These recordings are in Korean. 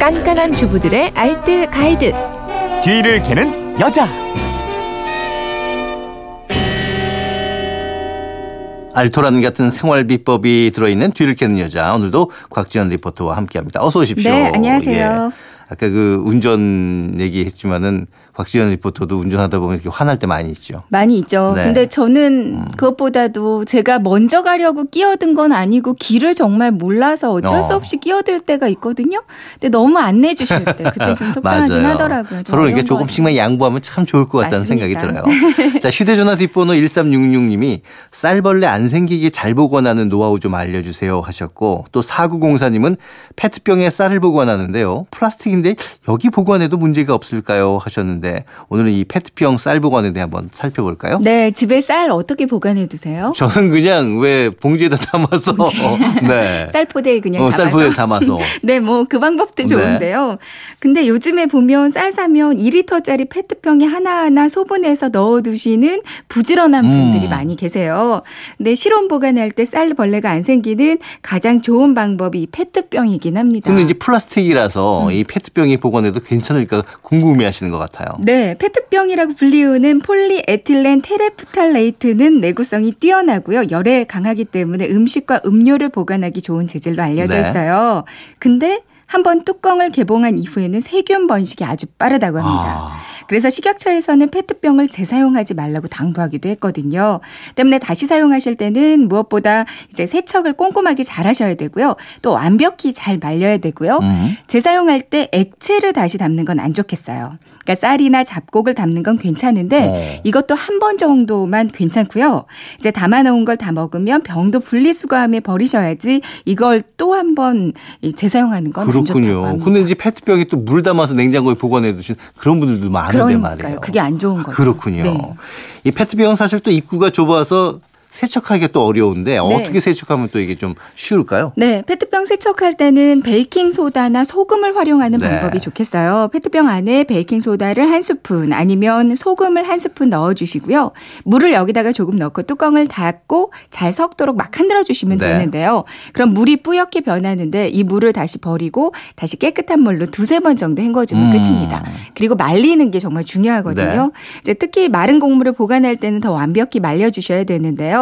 깐깐한 주부들의 알뜰 가이드. 뒤를 캐는 여자. 알토란 같은 생활 비법이 들어있는 뒤를 캐는 여자. 오늘도 곽지연 리포터와 함께합니다. 어서 오십시오. 네, 안녕하세요. 예. 아까 그 운전 얘기했지만은 곽지연 리포터도 운전하다 보면 이렇게 화날 때 많이 있죠. 많이 있죠. 네. 근데 저는 음. 그것보다도 제가 먼저 가려고 끼어든 건 아니고 길을 정말 몰라서 어쩔 수 어. 없이 끼어들 때가 있거든요. 근데 너무 안내 주실 때 그때 좀 속상하긴. 하더라고요. 좀 서로 이렇게 조금씩만 양보하면 참 좋을 것 같다는 생각이 맞습니다. 들어요. 자, 휴대전화 뒷번호 1366님이 쌀벌레 안 생기게 잘 보관하는 노하우 좀 알려주세요 하셨고 또 4904님은 페트병에 쌀을 보관하는데요. 플라스틱 인데 여기 보관해도 문제가 없을까요 하셨는데 오늘은 이 페트병 쌀 보관에 대해 한번 살펴볼까요? 네, 집에 쌀 어떻게 보관해 두세요? 저는 그냥 왜 봉지에다 담아서 네. 쌀포대에 그냥 어, 담아서. 쌀포대에 담아서 네, 뭐 그 방법도 네. 좋은데요. 근데 요즘에 보면 쌀 사면 2리터짜리 페트병에 하나하나 소분해서 넣어 두시는 부지런한 음. 분들이 많이 계세요. 근데 실온 보관할 때 쌀 벌레가 안 생기는 가장 좋은 방법이 이 페트병이긴 합니다. 근데 이제 플라스틱이라서 음. 이 페트 병에 보관해도 괜찮을까 궁금해 하시는 것 같아요. 네, 페트병이라고 불리우는 폴리에틸렌 테레프탈레이트는 내구성이 뛰어나고요. 열에 강하기 때문에 음식과 음료를 보관하기 좋은 재질로 알려져 네. 있어요. 근데 한번 뚜껑을 개봉한 이후에는 세균 번식이 아주 빠르다고 합니다. 아. 그래서 식약처에서는 페트병을 재사용하지 말라고 당부하기도 했거든요. 때문에 다시 사용하실 때는 무엇보다 이제 세척을 꼼꼼하게 잘 하셔야 되고요. 또 완벽히 잘 말려야 되고요. 음. 재사용할 때 액체를 다시 담는 건 안 좋겠어요. 그러니까 쌀이나 잡곡을 담는 건 괜찮은데 어. 이것도 한 번 정도만 괜찮고요. 이제 담아 놓은 걸 다 먹으면 병도 분리수거함에 버리셔야지 이걸 또 한 번 재사용하는 건 안 좋다고 그렇군요. 합니다. 근데 이제 페트병에 또 물 담아서 냉장고에 보관해 두신 그런 분들도 많은데 그러니까요. 말이에요. 그게 안 좋은 거죠. 그렇군요. 네. 이 페트병은 사실 또 입구가 좁아서 세척하기가 또 어려운데 어떻게 세척하면 또 이게 좀 쉬울까요? 네, 페트병 세척할 때는 베이킹 소다나 소금을 활용하는 네. 방법이 좋겠어요. 페트병 안에 베이킹 소다를 한 스푼 아니면 소금을 한 스푼 넣어 주시고요. 물을 여기다가 조금 넣고 뚜껑을 닫고 잘 섞도록 막 흔들어 주시면 네. 되는데요. 그럼 물이 뿌옇게 변하는데 이 물을 다시 버리고 다시 깨끗한 물로 두세 번 정도 헹궈 주면 음. 끝입니다. 그리고 말리는 게 정말 중요하거든요. 네. 이제 특히 마른 곡물을 보관할 때는 더 완벽히 말려 주셔야 되는데요.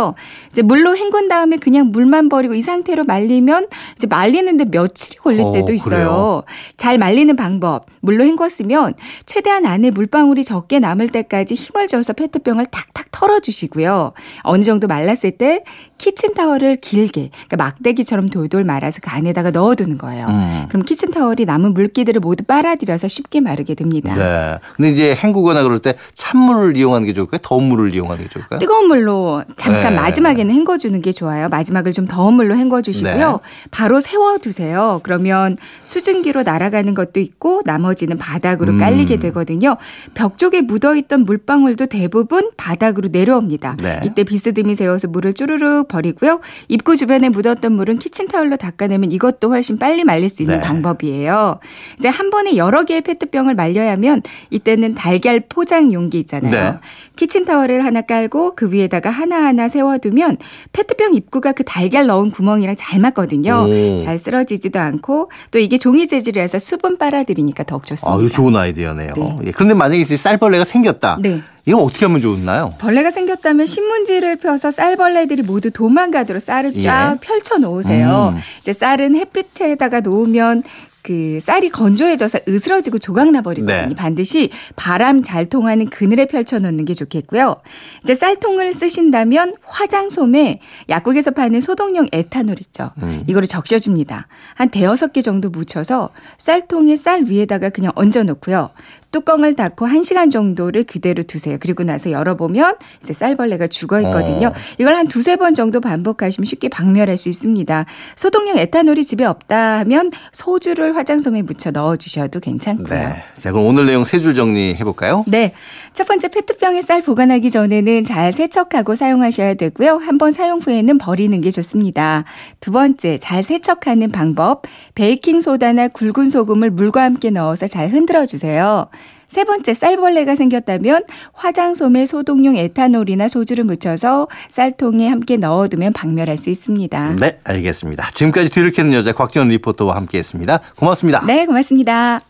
이제 물로 헹군 다음에 그냥 물만 버리고 이 상태로 말리면 이제 말리는데 며칠이 걸릴 어, 때도 있어요. 잘 말리는 방법. 물로 헹궜으면 최대한 안에 물방울이 적게 남을 때까지 힘을 줘서 페트병을 탁탁 털어 주시고요. 어느 정도 말랐을 때 키친타월을 길게 그러니까 막대기처럼 돌돌 말아서 그 안에다가 넣어 두는 거예요. 음. 그럼 키친타월이 남은 물기들을 모두 빨아들여서 쉽게 마르게 됩니다. 네. 근데 이제 헹구거나 그럴 때 찬물을 이용하는 게 좋을까요? 더운 물을 이용하는 게 좋을까요? 뜨거운 물로 잠깐 네. 마지막에는 헹궈주는 게 좋아요. 마지막을 좀 더운 물로 헹궈주시고요. 네. 바로 세워두세요. 그러면 수증기로 날아가는 것도 있고 나머지는 바닥으로 음. 깔리게 되거든요. 벽 쪽에 묻어있던 물방울도 대부분 바닥으로 내려옵니다. 네. 이때 비스듬히 세워서 물을 쭈르륵 버리고요. 입구 주변에 묻었던 물은 키친타올로 닦아내면 이것도 훨씬 빨리 말릴 수 있는 네. 방법이에요. 이제 한 번에 여러 개의 페트병을 말려야 하면 이때는 달걀 포장 용기 있잖아요. 네. 키친타월을 하나 깔고 그 위에다가 하나하나 세 워두면 페트병 입구가 그 달걀 넣은 구멍이랑 잘 맞거든요. 오. 잘 쓰러지지도 않고 또 이게 종이 재질이라서 수분 빨아들이니까 더욱 좋습니다. 아, 이거 좋은 아이디어네요. 네. 예, 그런데 만약에 이제 쌀벌레가 생겼다. 네. 이건 어떻게 하면 좋나요? 벌레가 생겼다면 신문지를 펴서 쌀벌레들이 모두 도망가도록 쌀을 쫙 예. 펼쳐 놓으세요. 음. 이제 쌀은 햇빛에다가 놓으면 그 쌀이 건조해져서 으스러지고 조각 나 버리거든요. 네. 반드시 바람 잘 통하는 그늘에 펼쳐 놓는 게 좋겠고요. 이제 쌀통을 쓰신다면 화장솜에 약국에서 파는 소독용 에탄올 있죠. 음. 이거를 적셔 줍니다. 한 대여섯 개 정도 묻혀서 쌀통에 쌀 위에다가 그냥 얹어 놓고요. 뚜껑을 닫고 1시간 정도를 그대로 두세요. 그리고 나서 열어보면 이제 쌀벌레가 죽어 있거든요. 어. 이걸 한 두세 번 정도 반복하시면 쉽게 박멸할 수 있습니다. 소독용 에탄올이 집에 없다 하면 소주를 화장솜에 묻혀 넣어주셔도 괜찮고요. 네. 자, 그럼 오늘 내용 세 줄 정리해 볼까요? 네. 첫 번째 페트병에 쌀 보관하기 전에는 잘 세척하고 사용하셔야 되고요. 한번 사용 후에는 버리는 게 좋습니다. 두 번째, 잘 세척하는 방법. 베이킹 소다나 굵은 소금을 물과 함께 넣어서 잘 흔들어 주세요. 세 번째, 쌀벌레가 생겼다면 화장솜에 소독용 에탄올이나 소주를 묻혀서 쌀통에 함께 넣어두면 박멸할 수 있습니다. 네, 알겠습니다. 지금까지 뒤를 캐는 여자 곽지원 리포터와 함께했습니다. 고맙습니다. 네, 고맙습니다.